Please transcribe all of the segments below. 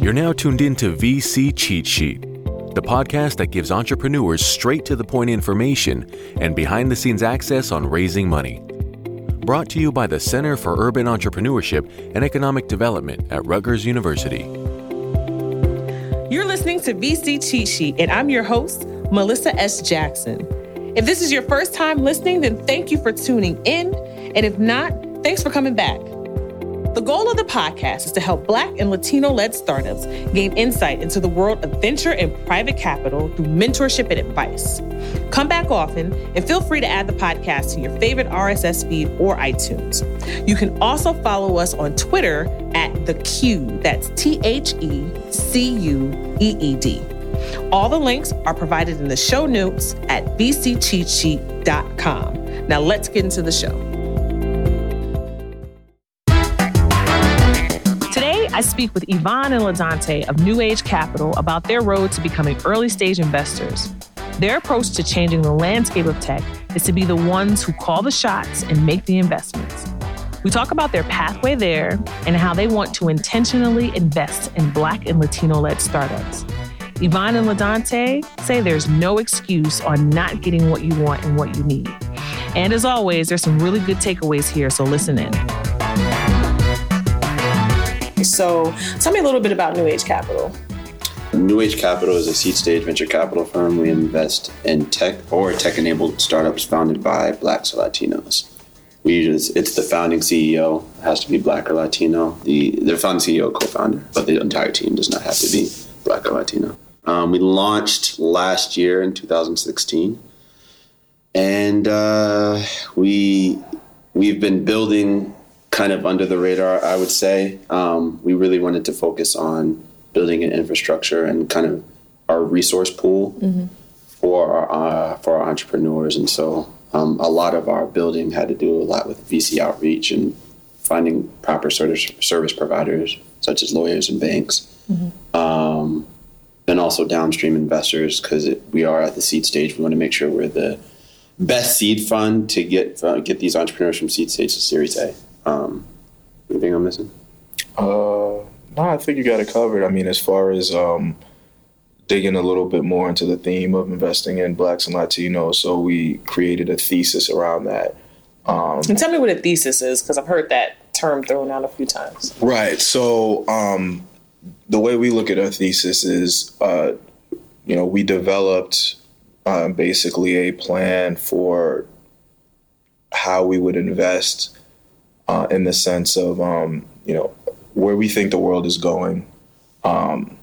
You're now tuned in to VC Cheat Sheet, the podcast that gives entrepreneurs straight to the point information and behind the scenes access on raising money. Brought to you by the Center for Urban Entrepreneurship and Economic Development at Rutgers University. You're listening to VC Cheat Sheet, and I'm your host, Melissa S. Jackson. If this is your first time listening, then thank you for tuning in. And if not, thanks for coming back. The goal of the podcast is to help Black and Latino led startups gain insight into the world of venture and private capital through mentorship and advice. Come back often and feel free to add the podcast to your favorite RSS feed or iTunes. You can also follow us on Twitter at The Q, that's T H E C U E E D. All the links are provided in the show notes at vccheatsheet.com. Now let's get into the show. I speak with Yvonne and Ladante of New Age Capital about their road to becoming early stage investors. Their approach to changing the landscape of tech is to be the ones who call the shots and make the investments. We talk about their pathway there and how they want to intentionally invest in Black and Latino led startups. Yvonne and Ladante say there's no excuse on not getting what you want and what you need. And as always, there's some really good takeaways here, so listen in. So, tell me a little bit about New Age Capital. New Age Capital is a seed stage venture capital firm. We invest in tech or tech enabled startups founded by blacks or Latinos. We it's the founding CEO has to be black or Latino. The the founding CEO, co-founder, but the entire team does not have to be black or Latino. Um, we launched last year in 2016, and uh, we we've been building kind of under the radar, I would say. Um, we really wanted to focus on building an infrastructure and kind of our resource pool mm-hmm. for our uh, for our entrepreneurs, and so um, a lot of our building had to do a lot with VC outreach and finding proper service service providers such as lawyers and banks, mm-hmm. um, and also downstream investors because we are at the seed stage. We want to make sure we're the best seed fund to get uh, get these entrepreneurs from seed stage to Series A. Um, anything I'm missing? Uh, no, I think you got it covered. I mean, as far as um, digging a little bit more into the theme of investing in blacks and Latinos, so we created a thesis around that. Um, and tell me what a thesis is, because I've heard that term thrown out a few times. Right. So um, the way we look at a thesis is, uh, you know, we developed uh, basically a plan for how we would invest uh, in the sense of um, you know where we think the world is going, um,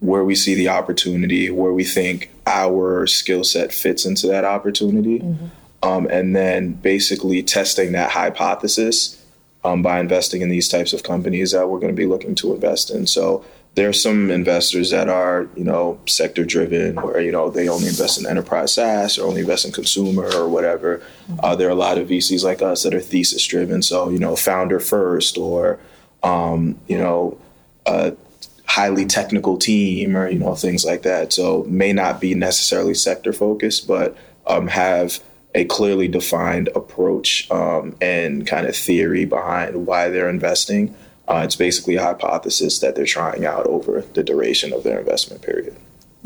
where we see the opportunity, where we think our skill set fits into that opportunity, mm-hmm. um, and then basically testing that hypothesis um, by investing in these types of companies that we're going to be looking to invest in. So there are some investors that are, you know, sector driven, where you know they only invest in enterprise SaaS or only invest in consumer or whatever. Mm-hmm. Uh, there are a lot of VCs like us that are thesis driven, so you know, founder first or um, you know, a highly technical team or you know things like that. So may not be necessarily sector focused, but um, have a clearly defined approach um, and kind of theory behind why they're investing. Uh, it's basically a hypothesis that they're trying out over the duration of their investment period.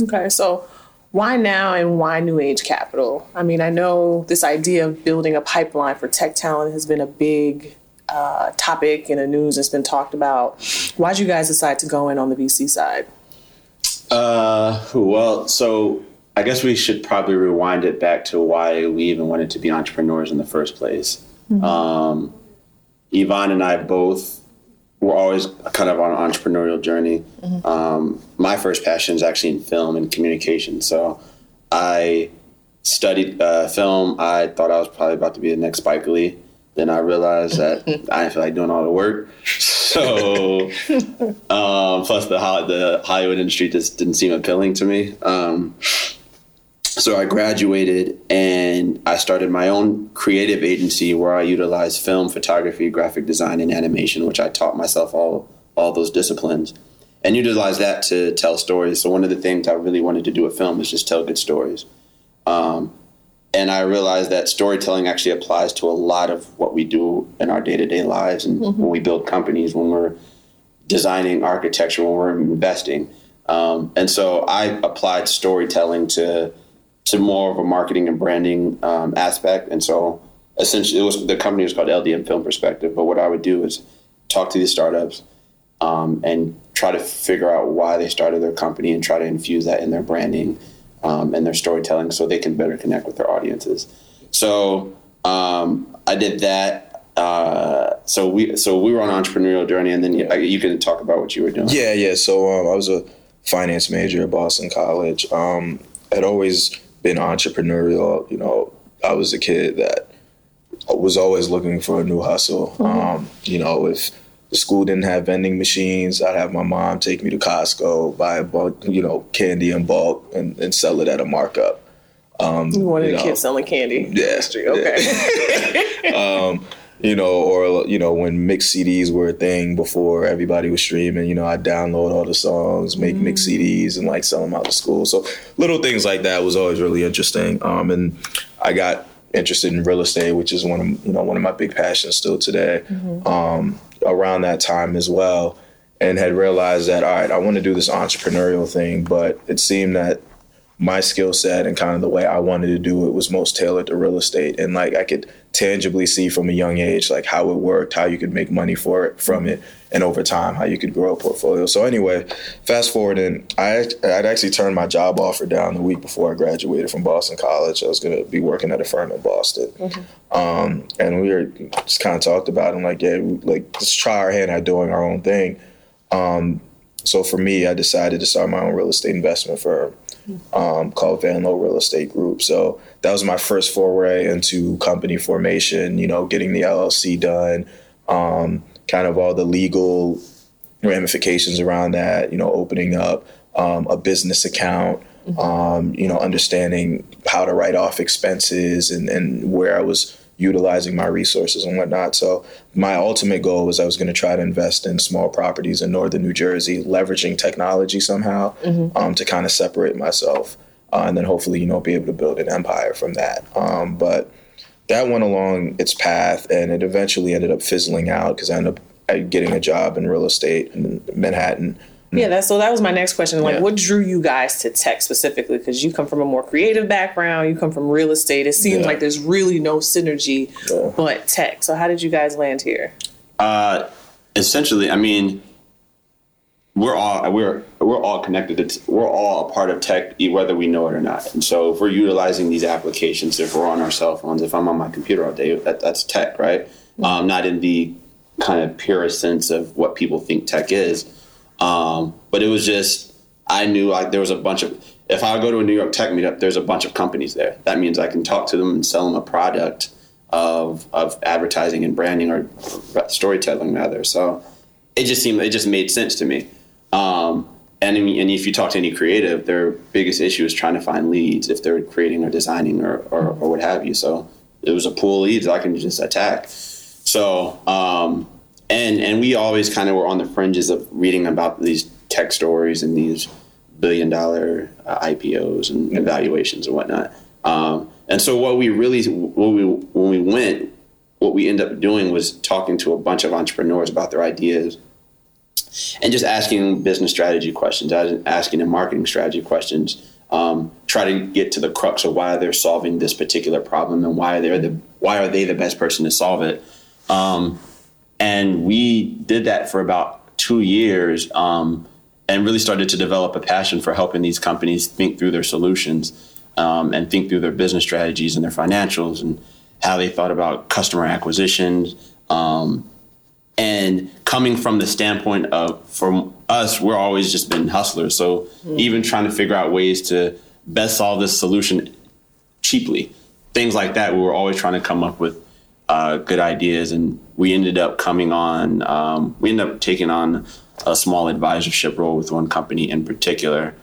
Okay, so why now and why New Age Capital? I mean, I know this idea of building a pipeline for tech talent has been a big uh, topic in the news that's been talked about. Why did you guys decide to go in on the VC side? Uh, well, so I guess we should probably rewind it back to why we even wanted to be entrepreneurs in the first place. Mm-hmm. Um, Yvonne and I both we're always kind of on an entrepreneurial journey. Mm-hmm. Um, my first passion is actually in film and communication. So I studied uh, film. I thought I was probably about to be the next Spike Lee. Then I realized that I didn't feel like doing all the work. So, um, plus the, the Hollywood industry just didn't seem appealing to me. Um, so I graduated and I started my own creative agency where I utilized film, photography, graphic design, and animation, which I taught myself all all those disciplines, and utilized that to tell stories. So one of the things I really wanted to do with film is just tell good stories. Um, and I realized that storytelling actually applies to a lot of what we do in our day to day lives, and mm-hmm. when we build companies, when we're designing architecture when we're investing. Um, and so I applied storytelling to to more of a marketing and branding um, aspect. And so essentially, it was the company was called LDM Film Perspective. But what I would do is talk to these startups um, and try to figure out why they started their company and try to infuse that in their branding um, and their storytelling so they can better connect with their audiences. So um, I did that. Uh, so we so we were on an entrepreneurial journey, and then you, you can talk about what you were doing. Yeah, yeah. So um, I was a finance major at Boston College. Um, had always been entrepreneurial. You know, I was a kid that was always looking for a new hustle. Mm-hmm. Um, you know, if the school didn't have vending machines, I'd have my mom take me to Costco, buy a bulk, you know, candy in bulk, and, and sell it at a markup. Um, One of the know, kids selling candy. Yeah. Okay. Yeah. um, you know, or you know, when mixed CDs were a thing before everybody was streaming, you know, I download all the songs, make mm. mixed CDs, and like sell them out to school. So little things like that was always really interesting. Um, and I got interested in real estate, which is one of you know one of my big passions still today. Mm-hmm. Um, around that time as well, and had realized that all right, I want to do this entrepreneurial thing, but it seemed that my skill set and kind of the way I wanted to do it was most tailored to real estate. And like I could tangibly see from a young age like how it worked, how you could make money for it from it, and over time how you could grow a portfolio. So anyway, fast forward and I I'd actually turned my job offer down the week before I graduated from Boston College. I was gonna be working at a firm in Boston. Mm-hmm. Um, and we were just kind of talked about and like, yeah, like let's try our hand at doing our own thing. Um, so for me, I decided to start my own real estate investment firm um, called Van Low Real Estate Group. So that was my first foray into company formation, you know, getting the LLC done, um, kind of all the legal ramifications around that, you know, opening up um, a business account, mm-hmm. um, you know, understanding how to write off expenses and, and where I was utilizing my resources and whatnot. So my ultimate goal was I was going to try to invest in small properties in northern New Jersey, leveraging technology somehow mm-hmm. um, to kind of separate myself, uh, and then hopefully you know be able to build an empire from that. Um, but that went along its path, and it eventually ended up fizzling out because I ended up getting a job in real estate in Manhattan. Yeah, that's so that was my next question. Like, yeah. what drew you guys to tech specifically? Because you come from a more creative background, you come from real estate. It seems yeah. like there's really no synergy yeah. but tech. So, how did you guys land here? Uh, essentially, I mean, we're all we're we're all connected. To, we're all a part of tech, whether we know it or not. And so, if we're utilizing these applications, if we're on our cell phones, if I'm on my computer all day, that, that's tech, right? Mm-hmm. Um, not in the kind of purest sense of what people think tech is um, but it was just I knew like there was a bunch of if I go to a New York Tech meetup, there's a bunch of companies there. That means I can talk to them and sell them a product of of advertising and branding or storytelling rather. So it just seemed it just made sense to me. Um, and and if you talk to any creative, their biggest issue is trying to find leads if they're creating or designing or, or, or what have you. So it was a pool of leads I can just attack. So um, and and we always kind of were on the fringes of reading about these tech stories and these billion dollar uh, IPOs and evaluations and whatnot. Um, and so what we really when we when we went, what we ended up doing was talking to a bunch of entrepreneurs about their ideas and just asking business strategy questions, asking them marketing strategy questions. Um, try to get to the crux of why they're solving this particular problem and why they're the why are they the best person to solve it. Um, and we did that for about two years um, and really started to develop a passion for helping these companies think through their solutions um, and think through their business strategies and their financials and how they thought about customer acquisition. Um, and coming from the standpoint of, from us, we're always just been hustlers. So mm. even trying to figure out ways to best solve this solution cheaply, things like that, we were always trying to come up with uh, good ideas, and we ended up coming on. Um, we ended up taking on a small advisorship role with one company in particular,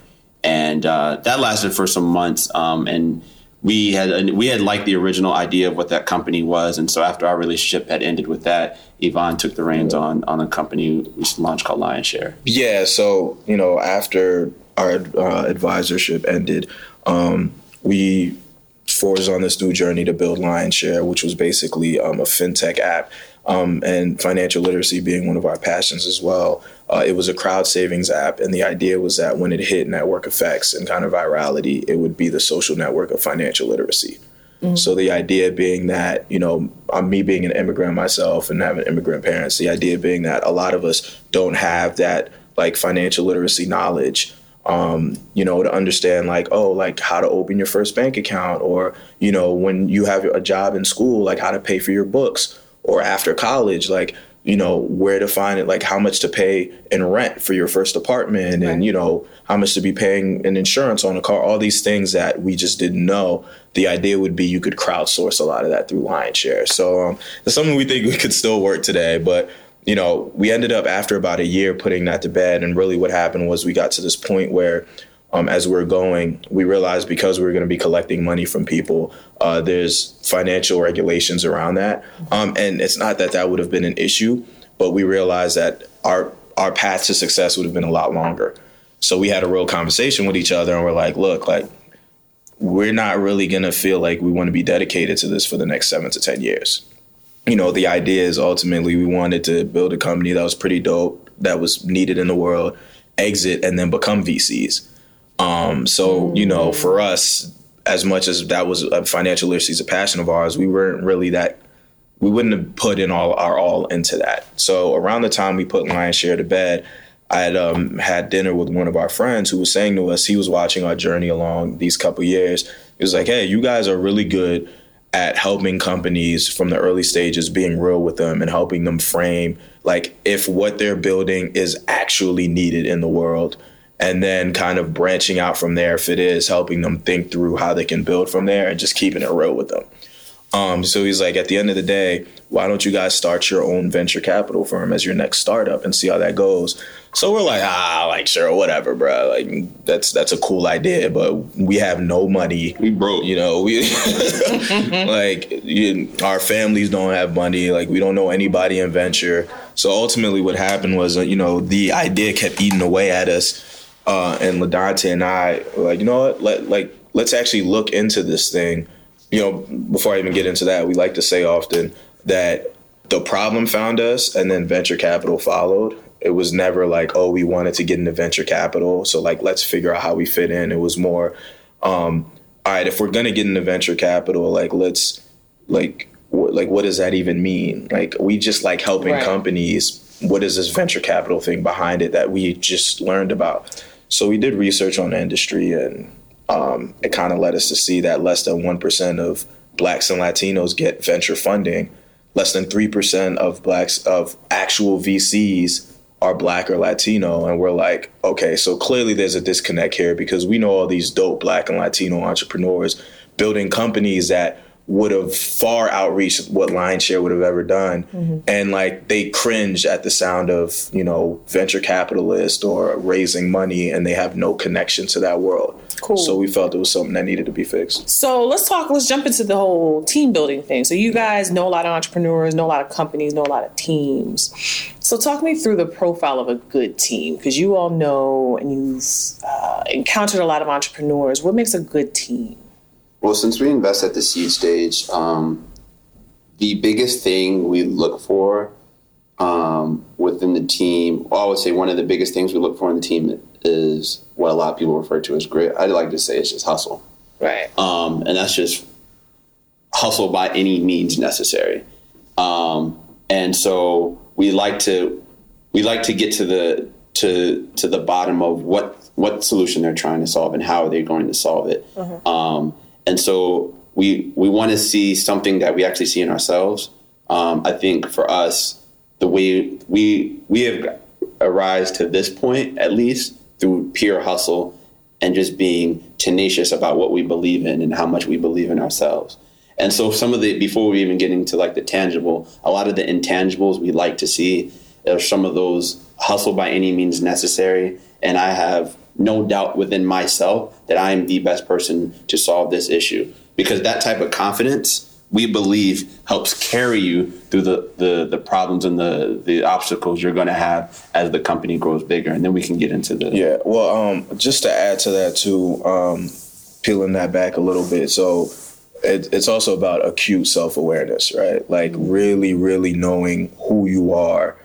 and uh, that lasted for some months. Um, and we had we had liked the original idea of what that company was, and so after our relationship had ended with that, Yvonne took the reins on on a company we launched called Lionshare. Yeah, so you know after our uh, advisorship ended, um, we forged on this new journey to build Lionshare, which was basically um, a fintech app, um, and financial literacy being one of our passions as well. Uh, it was a crowd savings app, and the idea was that when it hit network effects and kind of virality, it would be the social network of financial literacy. Mm-hmm. So the idea being that, you know, I'm me being an immigrant myself and having immigrant parents, the idea being that a lot of us don't have that like financial literacy knowledge um, you know, to understand like, oh, like how to open your first bank account, or you know, when you have a job in school, like how to pay for your books, or after college, like you know, where to find it, like how much to pay in rent for your first apartment, right. and you know, how much to be paying in insurance on a car, all these things that we just didn't know. The idea would be you could crowdsource a lot of that through Lionshare. So um, it's something we think we could still work today, but you know, we ended up after about a year putting that to bed. And really what happened was we got to this point where, um, as we are going, we realized because we are going to be collecting money from people, uh, there's financial regulations around that. Um, and it's not that that would have been an issue, but we realized that our our path to success would have been a lot longer. So we had a real conversation with each other, and we're like, look, like we're not really going to feel like we want to be dedicated to this for the next seven to ten years you know, the idea is ultimately we wanted to build a company that was pretty dope, that was needed in the world, exit, and then become VCs. Um, so, you know, for us, as much as that was a financial literacy is a passion of ours, we weren't really that. We wouldn't have put in all our all into that. So around the time we put Lionshare to bed, I had um, had dinner with one of our friends who was saying to us, he was watching our journey along these couple years. He was like, "Hey, you guys are really good at helping companies from the early stages, being real with them and helping them frame like if what they're building is actually needed in the world. And then kind of branching out from there, if it is, helping them think through how they can build from there and just keeping it real with them. Um, so he's like, at the end of the day, why don't you guys start your own venture capital firm as your next startup and see how that goes? So we're like, ah, like sure, whatever, bro. Like that's that's a cool idea, but we have no money. We broke, you know. We like you, our families don't have money. Like we don't know anybody in venture. So ultimately, what happened was, uh, you know, the idea kept eating away at us. Uh, and Ladante and I were like, you know what? Let like let's actually look into this thing you know, before I even get into that, we like to say often that the problem found us and then venture capital followed. It was never like, oh, we wanted to get into venture capital. So, like, let's figure out how we fit in. It was more, um, all right, if we're going to get into venture capital, like, let's, like, wh- like, what does that even mean? Like, we just like helping right. companies. What is this venture capital thing behind it that we just learned about? So, we did research on the industry and um, it kind of led us to see that less than 1% of blacks and Latinos get venture funding. Less than 3% of blacks, of actual VCs are black or Latino. And we're like, okay, so clearly there's a disconnect here because we know all these dope black and Latino entrepreneurs building companies that would have far outreached what Lionshare would have ever done. Mm-hmm. And like they cringe at the sound of, you know, venture capitalist or raising money and they have no connection to that world. Cool. So we felt it was something that needed to be fixed. So let's talk, let's jump into the whole team building thing. So you guys know a lot of entrepreneurs, know a lot of companies, know a lot of teams. So talk me through the profile of a good team because you all know and you've uh, encountered a lot of entrepreneurs. What makes a good team? Well, since we invest at the seed stage, um, the biggest thing we look for um, within the team, well, I would say one of the biggest things we look for in the team is what a lot of people refer to as grit. I'd like to say it's just hustle. Right. Um, and that's just hustle by any means necessary. Um, and so we like to we like to get to the to to the bottom of what what solution they're trying to solve and how are they going to solve it. Mm-hmm. Um, and so we we want to see something that we actually see in ourselves. Um, I think for us, the way we we have arrived to this point, at least through pure hustle and just being tenacious about what we believe in and how much we believe in ourselves. And so some of the before we even get into like the tangible, a lot of the intangibles we like to see are some of those hustle by any means necessary. And I have no doubt within myself that I am the best person to solve this issue. Because that type of confidence, we believe, helps carry you through the, the, the problems and the, the obstacles you're going to have as the company grows bigger. And then we can get into the. Yeah. Well, um, just to add to that, too, um, peeling that back a little bit. So, it, it's also about acute self awareness, right? Like really, really knowing who you are,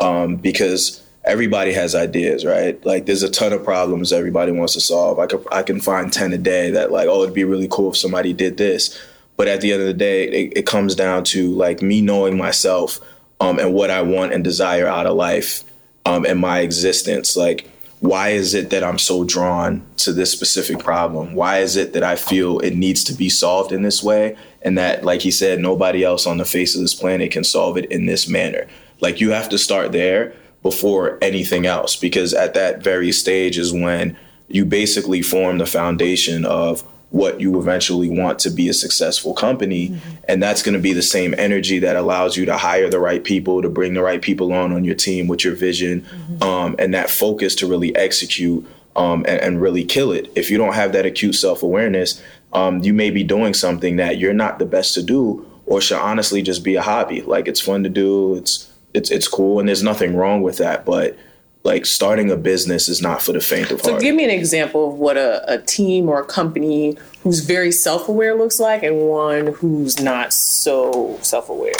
um, because everybody has ideas, right? Like there's a ton of problems everybody wants to solve. I could I can find ten a day that like oh it'd be really cool if somebody did this, but at the end of the day, it, it comes down to like me knowing myself um, and what I want and desire out of life um, and my existence, like why is it that I'm so drawn to this specific problem? Why is it that I feel it needs to be solved in this way? And that, like he said, nobody else on the face of this planet can solve it in this manner. Like you have to start there before anything else, because at that very stage is when you basically form the foundation of what you eventually want to be a successful company mm-hmm. and that's going to be the same energy that allows you to hire the right people to bring the right people on on your team with your vision mm-hmm. um, and that focus to really execute um, and, and, really kill it if you don't have that acute self-awareness um, you may be doing something that you're not the best to do or should honestly just be a hobby like it's fun to do it's it's it's cool and there's nothing wrong with that but like starting a business is not for the faint of heart. So give me an example of what a, a team or a company who's very self-aware looks like and one who's not so self-aware.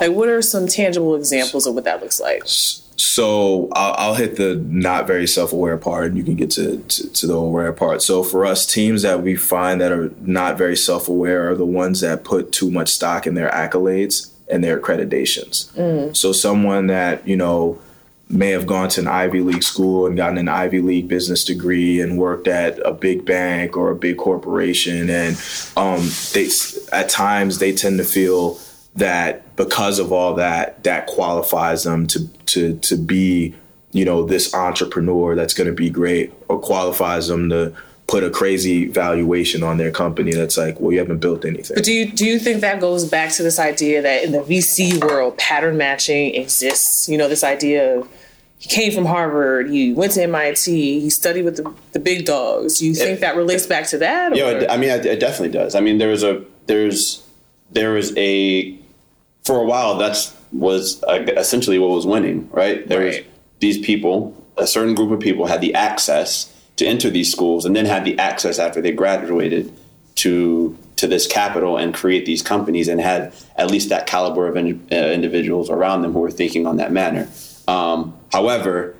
Like what are some tangible examples of what that looks like? So I'll, I'll hit the not very self-aware part and you can get to, to, to the aware part. So for us, teams that we find that are not very self-aware are the ones that put too much stock in their accolades and their accreditations. Mm. So someone that, you know, may have gone to an Ivy League school and gotten an Ivy League business degree and worked at a big bank or a big corporation, and um, they at times they tend to feel that because of all that, that qualifies them to to to be you know this entrepreneur that's going to be great, or qualifies them to put a crazy valuation on their company that's like, well, you haven't built anything. But do you do you think that goes back to this idea that in the VC world, pattern matching exists? You know, this idea of he came from Harvard, he went to MIT, he studied with the, the big dogs. Do you think it, that relates back to that? Yeah, I mean, it definitely does. I mean, there was a there's there was a for a while that's was uh, essentially what was winning, right? There right. was these people, a certain group of people had the access to enter these schools, and then have the access after they graduated to to this capital and create these companies, and had at least that caliber of in, uh, individuals around them who were thinking on that manner. Um, however,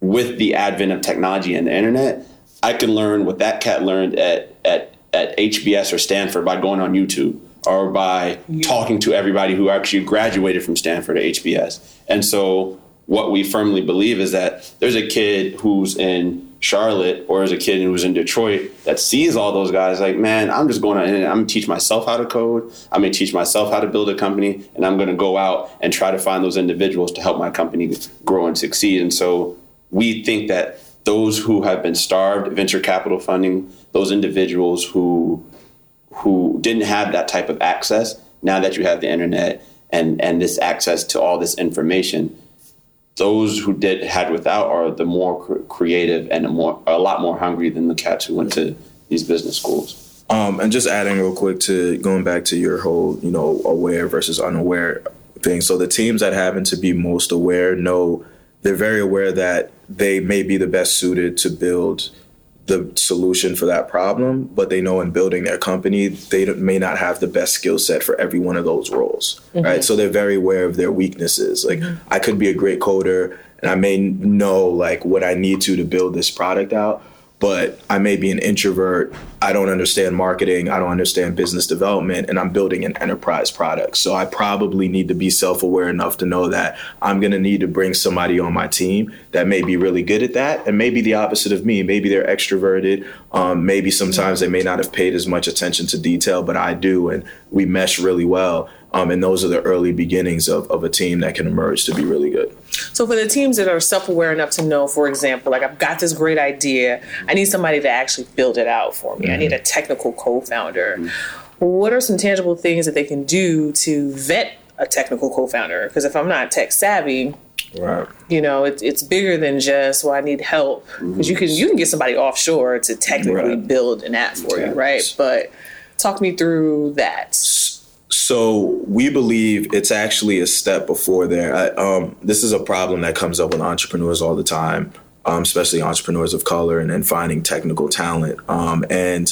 with the advent of technology and the internet, I can learn what that cat learned at at at HBS or Stanford by going on YouTube or by yeah. talking to everybody who actually graduated from Stanford or HBS. And so what we firmly believe is that there's a kid who's in Charlotte or as a kid who was in Detroit that sees all those guys like, man, I'm just going to, I'm going to teach myself how to code. I'm going to teach myself how to build a company, and I'm going to go out and try to find those individuals to help my company grow and succeed. And so we think that those who have been starved venture capital funding, those individuals who who didn't have that type of access, now that you have the internet and and this access to all this information, those who did had without are the more cr- creative and more a lot more hungry than the cats who went to these business schools. Um, and just adding real quick to going back to your whole, you know, aware versus unaware thing. So the teams that happen to be most aware know they're very aware that they may be the best suited to build the solution for that problem, but they know in building their company, they may not have the best skill set for every one of those roles, mm-hmm. right? So they're very aware of their weaknesses. Like, mm-hmm. I could be a great coder and I may know like what I need to to build this product out, but I may be an introvert. I don't understand marketing. I don't understand business development, and I'm building an enterprise product. So I probably need to be self aware enough to know that I'm going to need to bring somebody on my team that may be really good at that, and maybe the opposite of me. Maybe they're extroverted. Um, maybe sometimes they may not have paid as much attention to detail, but I do, and we mesh really well. Um, and those are the early beginnings of, of a team that can emerge to be really good. So, for the teams that are self aware enough to know, for example, like I've got this great idea, I need somebody to actually build it out for me. Mm-hmm. I need a technical co founder. Mm-hmm. What are some tangible things that they can do to vet a technical co founder? Because if I'm not tech savvy, Right. You know, it, it's bigger than just well, I need help because mm-hmm. you can you can get somebody offshore to technically right. build an app for yeah. you, right? But talk me through that. So we believe it's actually a step before there. I, um, this is a problem that comes up with entrepreneurs all the time, um, especially entrepreneurs of color and, and finding technical talent. Um, and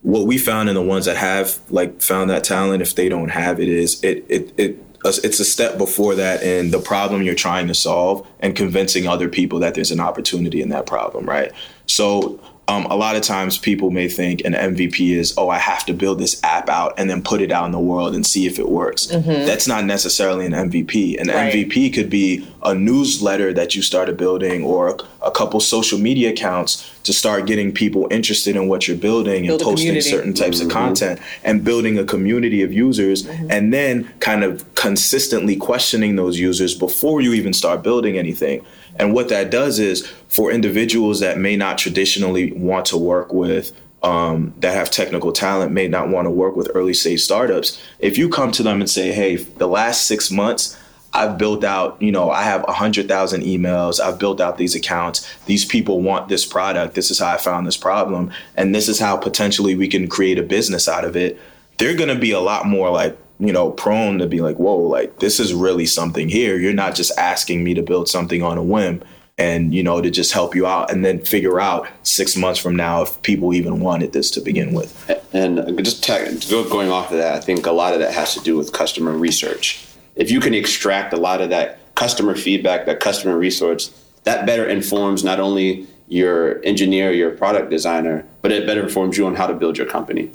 what we found in the ones that have like found that talent, if they don't have it, is it it it it's a step before that in the problem you're trying to solve and convincing other people that there's an opportunity in that problem, right? So um, a lot of times people may think an MVP is, oh, I have to build this app out and then put it out in the world and see if it works. Mm-hmm. That's not necessarily an MVP. An right. MVP could be a newsletter that you started building or a couple social media accounts to start getting people interested in what you're building Build and posting certain types mm-hmm. of content and building a community of users mm-hmm. and then kind of consistently questioning those users before you even start building anything. And what that does is for individuals that may not traditionally want to work with um, that have technical talent may not want to work with early stage startups. If you come to them and say, "Hey, the last six months, I've built out, you know, I have a hundred thousand emails. I've built out these accounts. These people want this product. This is how I found this problem, and this is how potentially we can create a business out of it." They're going to be a lot more like you know, prone to be like, whoa, like this is really something here. You're not just asking me to build something on a whim and, you know, to just help you out and then figure out six months from now if people even wanted this to begin with. And uh, just going off of that, I think a lot of that has to do with customer research. If you can extract a lot of that customer feedback, that customer research, that better informs not only your engineer, your product designer, but it better informs you on how to build your company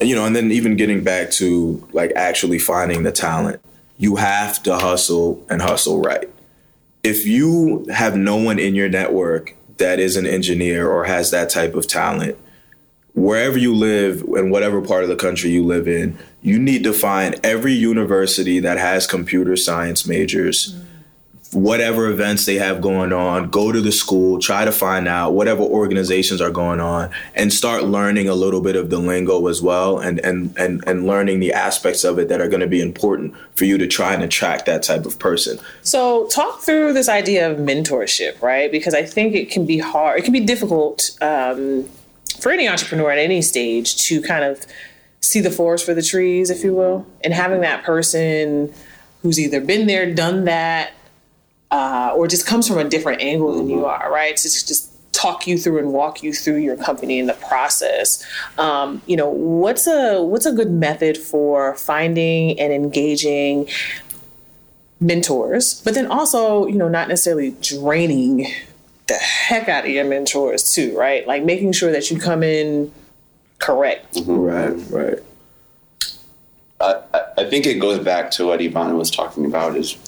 you know, and then even getting back to like actually finding the talent, you have to hustle and hustle right. If you have no one in your network that is an engineer or has that type of talent, wherever you live in whatever part of the country you live in, you need to find every university that has computer science majors. Mm-hmm whatever events they have going on, go to the school, try to find out whatever organizations are going on, and start learning a little bit of the lingo as well, and and and and learning the aspects of it that are going to be important for you to try and attract that type of person. So, talk through this idea of mentorship, right? Because I think it can be hard, it can be difficult um, for any entrepreneur at any stage to kind of see the forest for the trees, if you will, and having that person who's either been there, done that, uh, or just comes from a different angle than you mm-hmm. are, right? To just talk you through and walk you through your company in the process. Um, you know, what's a what's a good method for finding and engaging mentors, but then also, you know, not necessarily draining the heck out of your mentors too, right? Like making sure that you come in correct. Mm-hmm. Right, right. I, I think it goes back to what Ivana was talking about is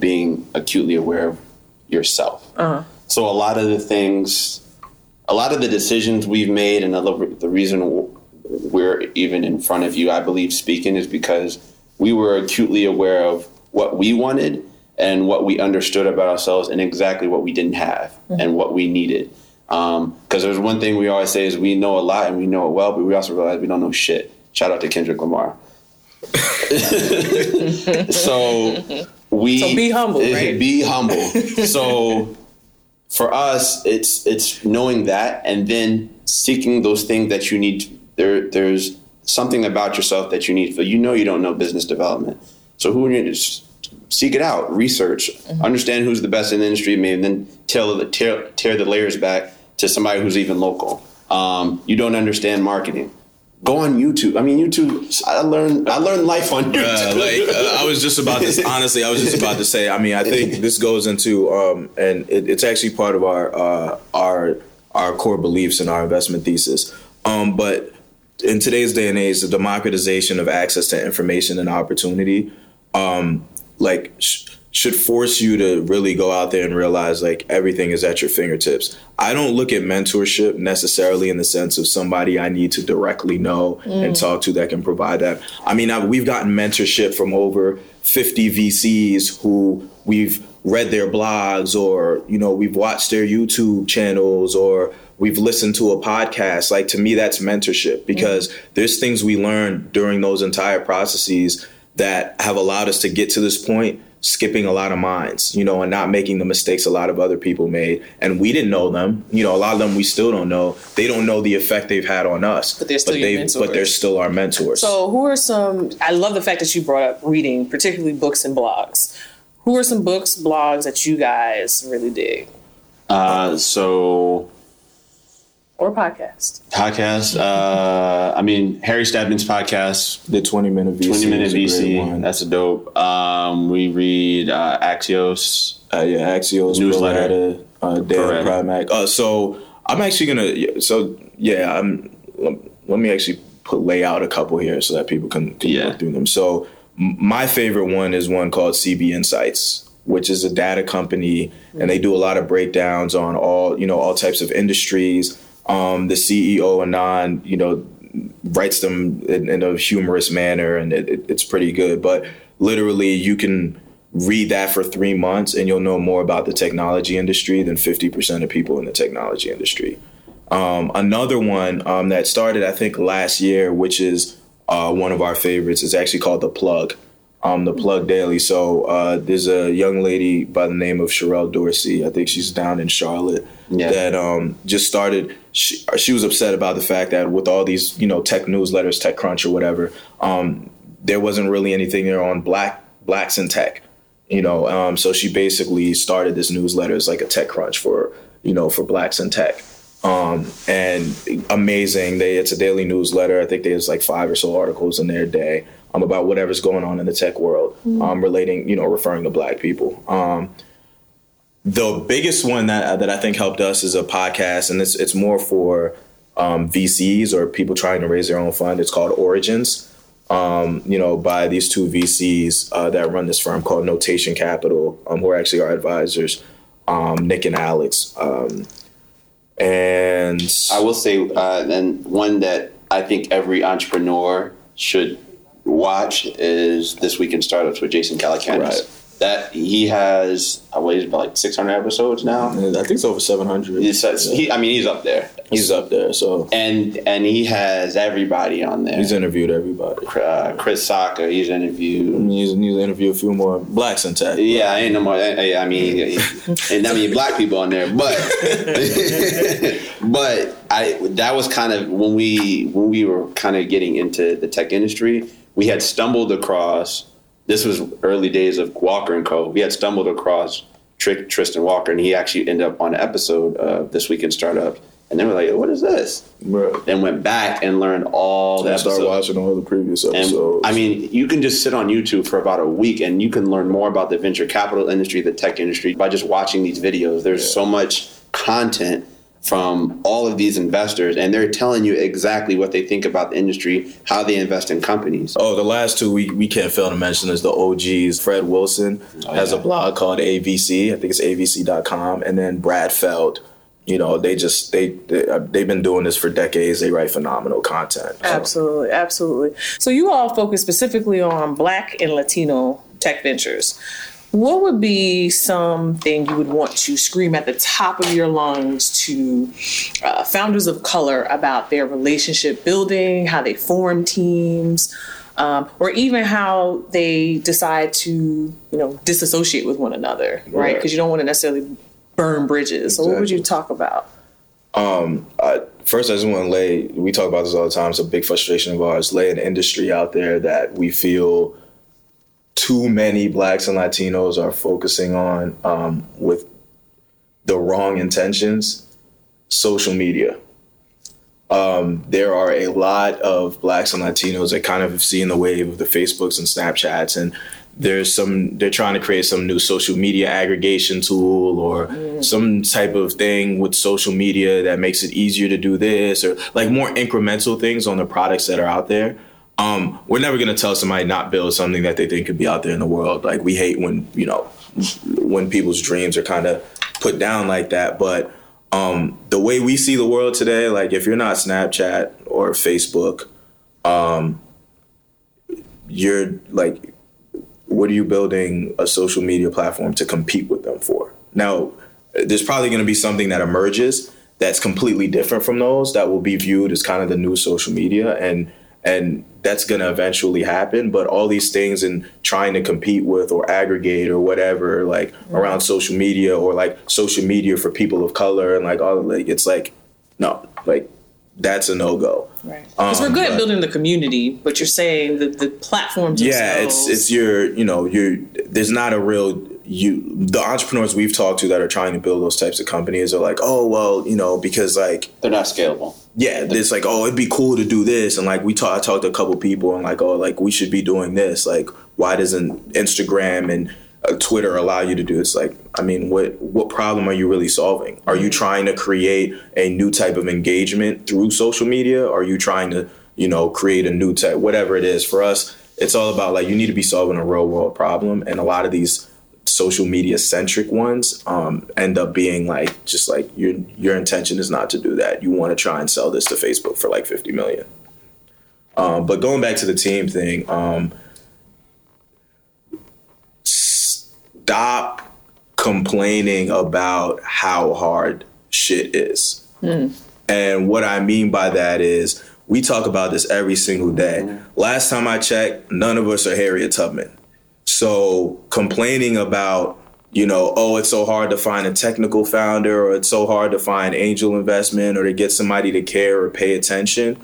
being acutely aware of yourself. Uh-huh. So a lot of the things, a lot of the decisions we've made, and the, the reason we're even in front of you, I believe, speaking, is because we were acutely aware of what we wanted and what we understood about ourselves, and exactly what we didn't have mm-hmm. and what we needed. Because um, there's one thing we always say is we know a lot and we know it well, but we also realize we don't know shit. Shout out to Kendrick Lamar. so we so be humble, right? Be humble. so for us, it's it's knowing that and then seeking those things that you need. There, there's something about yourself that you need. For you know, you don't know business development. So who you? Seek it out, research, mm-hmm. understand who's the best in the industry, maybe and then tear, tear, tear the layers back to somebody who's even local. Um, you don't understand marketing go on YouTube. I mean, YouTube. I learned. I learned life on YouTube. Uh, like uh, I was just about to. Honestly, I was just about to say. I mean, I think this goes into, um, and it, it's actually part of our uh, our our core beliefs and our investment thesis. Um, but in today's day and age, the democratization of access to information and opportunity, um, like. Sh- should force you to really go out there and realize like everything is at your fingertips. I don't look at mentorship necessarily in the sense of somebody I need to directly know mm. and talk to that can provide that. I mean, I, we've gotten mentorship from over 50 VCs who we've read their blogs or, you know, we've watched their YouTube channels or we've listened to a podcast. Like to me, that's mentorship because mm. there's things we learn during those entire processes that have allowed us to get to this point skipping a lot of minds, you know, and not making the mistakes a lot of other people made. And we didn't know them. You know, a lot of them we still don't know. They don't know the effect they've had on us. But they're still but, mentors. but they're still our mentors. So who are some I love the fact that you brought up reading, particularly books and blogs. Who are some books, blogs that you guys really dig? Uh, so or podcast? Podcast. Uh, I mean, Harry Stebbings's podcast, The 20 minute VC. 20 minute is a VC. That's a dope. Um, we read uh, Axios. Uh, yeah, Axios Newsletter. Newsletter, uh, Dan Correct. Primack. Uh, so I'm actually gonna. So yeah, I'm. Let me actually put lay out a couple here so that people can, can Yeah. go through them. So my favorite one is one called CB Insights, which is a data company, and they do a lot of breakdowns on all you know all types of industries. Um, the CEO Anand, you know, writes them in, in a humorous manner, and it, it, it's pretty good. But literally, you can read that for three months, and you'll know more about the technology industry than fifty percent of people in the technology industry. Um, another one um, that started, I think, last year, which is uh, one of our favorites, is actually called The Plug. Um, the Plug Daily. So uh, there's a young lady by the name of Sherrell Dorsey. I think she's down in Charlotte. Yeah. That um, just started. She, she was upset about the fact that with all these, you know, tech newsletters, TechCrunch or whatever, um, there wasn't really anything there on black blacks in tech. You know, um, so she basically started this newsletter as like a TechCrunch for you know for blacks in tech um, and amazing. They it's a daily newsletter. I think there's like five or so articles in their day um, about whatever's going on in the tech world, um, relating you know referring to Black people. Um, the biggest one that that I think helped us is a podcast, and it's it's more for um, VCs or people trying to raise their own fund. It's called Origins. Um, you know, by these two VCs uh, that run this firm called Notation Capital, um, who are actually our advisors, um, Nick and Alex. Um, and I will say, uh, and one that I think every entrepreneur should watch is This Week in Startups with Jason Calacanis. Right. That he has, I believe, about like 600 episodes now. I think it's over 700. He's, he, I mean, he's up there, He's up there, so and and he has everybody on there. he's interviewed everybody. uh, Chris Sacca, he's interviewed. He's, he's interviewed a few more blacks in tech. Yeah, I ain't no more. I, I mean, and that many black people on there, but but I that was kind of when we when we were kind of getting into the tech industry, we had stumbled across. This was early days of Walker and Co. We had stumbled across Trick Tristan Walker, and he actually ended up on an episode of This Week in Startup, and they were like, "What is this?" Right. Then went back and learned all started episodes. watching all the previous And episodes. I mean, you can just sit on YouTube for about a week and you can learn more about the venture capital industry, the tech industry by just watching these videos. There's so much content from all of these investors and they're telling you exactly what they think about the industry, how they invest in companies. Oh, the last two we, we can't fail to mention is the OGs. Fred Wilson has a blog called AVC. I think it's avc.com. And then Brad Feld. You know, they just they, they uh, they've been doing this for decades. They write phenomenal content. So, Absolutely, absolutely. So you all focus specifically on Black and Latino tech ventures. What would be something you would want to scream at the top of your lungs to uh, founders of color about their relationship building, how they form teams, um, or even how they decide to, you know, disassociate with one another, right? Right. Because you don't want to necessarily burn bridges. So what would you talk about? I, first, I just want to lay. We talk about this all the time. It's a big frustration of ours. Lay an industry out there that we feel too many blacks and Latinos are focusing on um, with the wrong intentions. Social media. Um, there are a lot of blacks and Latinos that kind of have seen the wave of the Facebooks and Snapchats, and there's some. They're trying to create some new social media aggregation tool or some type of thing with social media that makes it easier to do this, or like more incremental things on the products that are out there. Um, we're never to tell somebody not build something that they think could be out there in the world. Like we hate when you know when people's dreams are kind of put down like that, but um, the way we see the world today, like if you're not Snapchat or Facebook, um, you're like, what are you building a social media platform to compete with them for? Now, there's probably going to be something that emerges that's completely different from those that will be viewed as kind of the new social media and and that's going to eventually happen but all these things and trying to compete with or aggregate or whatever like around social media or like social media for people of color and like all like it's like no like that's a no-go Right. Because we're Um, good at building the community, but you're saying that the platforms yeah it's it's your you know your there's not a real you the entrepreneurs we've talked to that are trying to build those types of companies are like, oh well, you know, because like They're not scalable. yeah, it's like, oh, it'd be cool to do this, and like we talked, I talked to a couple people, and like, oh, like we should be doing this. Like, why doesn't Instagram and uh, Twitter allow you to do this? Like, I mean, what what problem are you really solving? Are you trying to create a new type of engagement through social media? Are you trying to, you know, create a new type, whatever it is? For us, it's all about like you need to be solving a real world problem, and a lot of these social media centric ones um, end up being like just like your your intention is not to do that. You want to try and sell this to Facebook for like fifty million. Um, but going back to the team thing, um, stop complaining about how hard shit is. And what I mean by that is we talk about this every single day. Last time I checked, none of us are Harriet Tubman. So complaining about, you know, oh, it's so hard to find a technical founder or it's so hard to find angel investment or to get somebody to care or pay attention.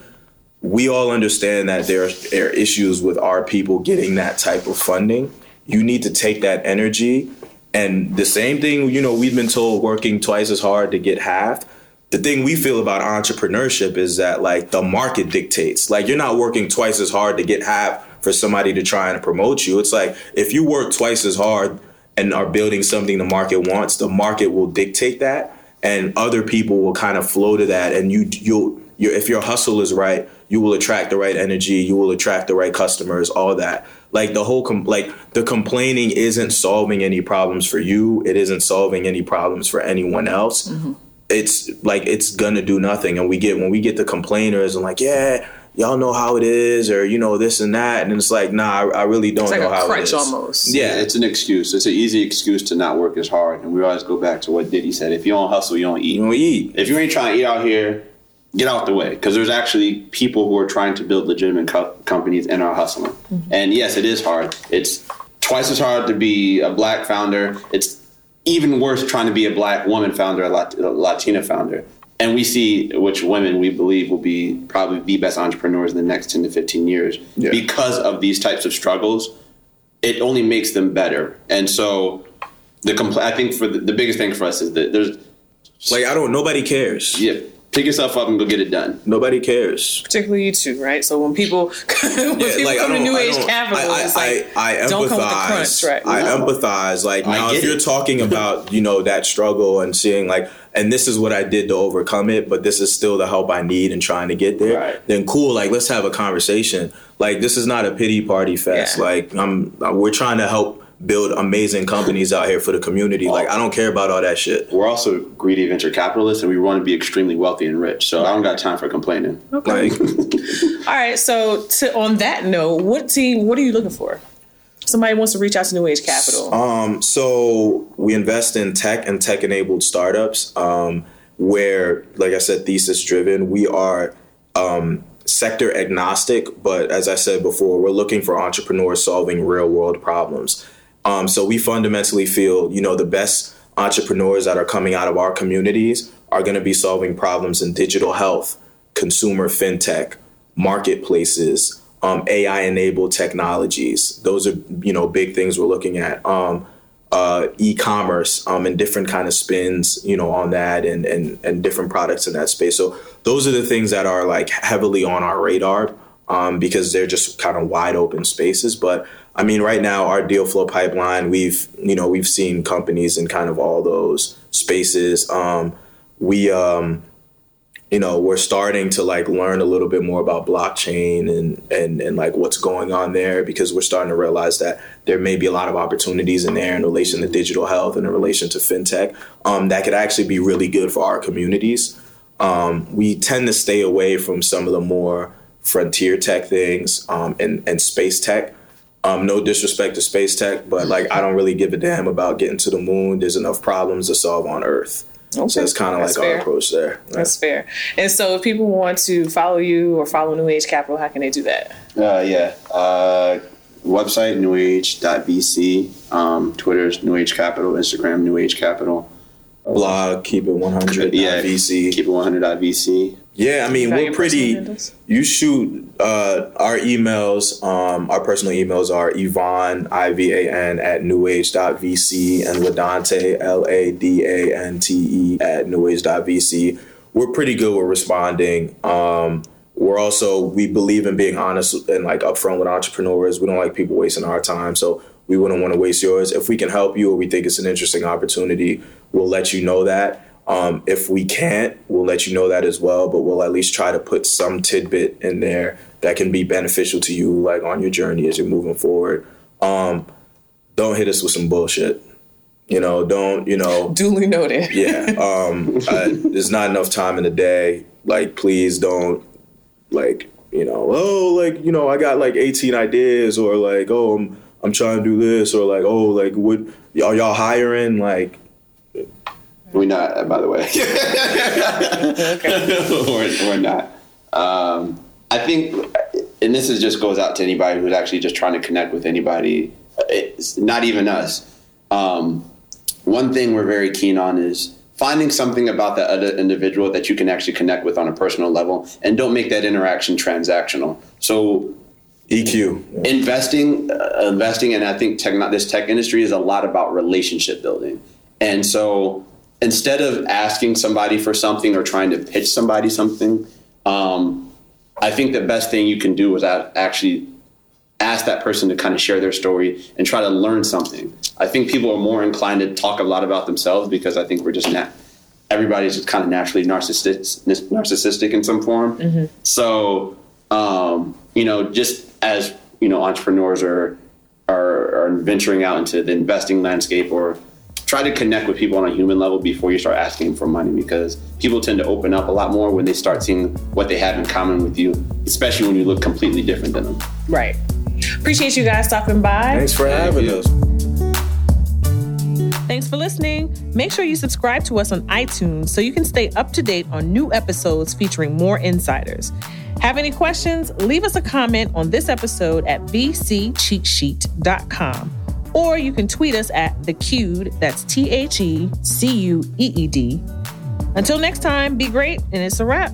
We all understand that there are, there are issues with our people getting that type of funding. You need to take that energy and the same thing, you know, we've been told working twice as hard to get half. The thing we feel about entrepreneurship is that like the market dictates. Like you're not working twice as hard to get half for somebody to try and promote you. It's like if you work twice as hard and are building something the market wants, the market will dictate that and other people will kind of flow to that and you you'll you if your hustle is right, you will attract the right energy, you will attract the right customers, all that. Like the whole com- like the complaining isn't solving any problems for you. It isn't solving any problems for anyone else. Mm-hmm. It's like it's gonna do nothing. And we get when we get the complainers and like, yeah, y'all know how it is, or you know this and that, and it's like, nah, I, I really don't It's like know a how it crutch is. almost. Yeah, It's an excuse. It's an easy excuse to not work as hard. And we always go back to what Diddy said: if you don't hustle, you don't eat. you don't eat. If you ain't trying to eat out here, get out the way. Because there's actually people who are trying to build legitimate co- companies and are hustling. Mm-hmm. And yes, it is hard. It's twice as hard to be a black founder. It's even worse trying to be a black woman founder, a, Lat- a Latina founder. And we see which women we believe will be probably the best entrepreneurs in the next 10 to 15 years Yeah. because of these types of struggles. It only makes them better. And so the compl- I think for the, the biggest thing for us is that there's Like I don't. Nobody cares. yeah, pick yourself up and go get it done. Nobody cares. Particularly you two, right? So when people when people like, come to New Age don't- Capital, I, it's I, like I, I don't come with the empathize. crunch, right? I No. empathize. Like now, if get you're it. talking about you know that struggle and seeing like, and this is what I did to overcome it, but this is still the help I need and trying to get there. Right. Then cool. Like let's have a conversation. Like this is not a pity party fest. Yeah. Like I'm. We're trying to help build amazing companies out here for the community. Like I don't care about all that shit. We're also greedy venture capitalists, and we want to be extremely wealthy and rich. So I don't got time for complaining. Okay. Like All right. So to, on that note, what team? What are you looking for? Somebody wants to reach out to New Age Capital. Um, so we invest in tech and tech enabled startups um, where, like I said, thesis driven. We are um, sector agnostic, but as I said before, we're looking for entrepreneurs solving real world problems. Um, so we fundamentally feel, you know, the best entrepreneurs that are coming out of our communities are going to be solving problems in digital health, consumer fintech, marketplaces, um, AI enabled technologies. Those are you know big things we're looking at. Um, uh, e-commerce um, and different kind of spins, you know, on that and, and and different products in that space. So those are the things that are like heavily on our radar um, because they're just kind of wide open spaces. But I mean, right now our deal flow pipeline, we've you know we've seen companies in kind of all those spaces. Um, we um, you know we're starting to like learn a little bit more about blockchain and and and like what's going on there because we're starting to realize that there may be a lot of opportunities in there in relation to digital health and in relation to fintech um, that could actually be really good for our communities um, we tend to stay away from some of the more frontier tech things um, and and space tech um, no disrespect to space tech, but like I don't really give a damn about getting to the moon. There's enough problems to solve on Earth. Okay. So Okay. that's kind of like That's our approach there. That's fair. And so, if people want to follow you or follow New Age Capital, how can they do that? Uh, yeah. Uh, website newage.vc. Um, Twitter's New Age Capital. Instagram New Age Capital. blog, keep it 100 Yeah, VC. Keep it 100 VC. Yeah, I mean, we're pretty. You shoot uh, our emails. Um, our personal emails are Ivan I V A N at newage.vc and Ladante L A D A N T E at newage.vc. We're pretty good with responding. Um, we're also we believe in being honest and like upfront with entrepreneurs. We don't like people wasting our time, so we wouldn't want to waste yours. If we can help you or we think it's an interesting opportunity, we'll let you know that. Um, if we can't, we'll let you know that as well, but we'll at least try to put some tidbit in there that can be beneficial to you, like on your journey as you're moving forward. Um, don't hit us with some bullshit. You know, don't, you know, Duly noted. yeah. Um, I, there's not enough time in the day. Like, please don't, like, you know, oh, like, you know, I got like 18 ideas, or like, oh, I'm, I'm trying to do this, or like, oh, like, what, are y'all hiring? Like, We're not, uh, by the way. we're, we're not. Um, I think, and this is just goes out to anybody who's actually just trying to connect with anybody. It's not even us. Um, one thing we're very keen on is finding something about that other individual that you can actually connect with on a personal level, and don't make that interaction transactional. So EQ. investing uh, investing and i think tech, this tech industry is a lot about relationship building and so instead of asking somebody for something or trying to pitch somebody something um, i think the best thing you can do is actually ask that person to kind of share their story and try to learn something i think people are more inclined to talk a lot about themselves because i think we're just not everybody's just kind of naturally narcissistic, narcissistic in some form. So, um, you know, just as you know, entrepreneurs are, are are venturing out into the investing landscape, or try to connect with people on a human level before you start asking for money, because people tend to open up a lot more when they start seeing what they have in common with you, especially when you look completely different than them. Right. Appreciate you guys stopping by. Thanks for having you. us. Thanks for listening. Make sure you subscribe to us on iTunes so you can stay up to date on new episodes featuring more insiders. Have any questions? Leave us a comment on this episode at vccheatsheet.com. Or you can tweet us at the Cued, that's T H E C U E E D. Until next time, be great, and it's a wrap.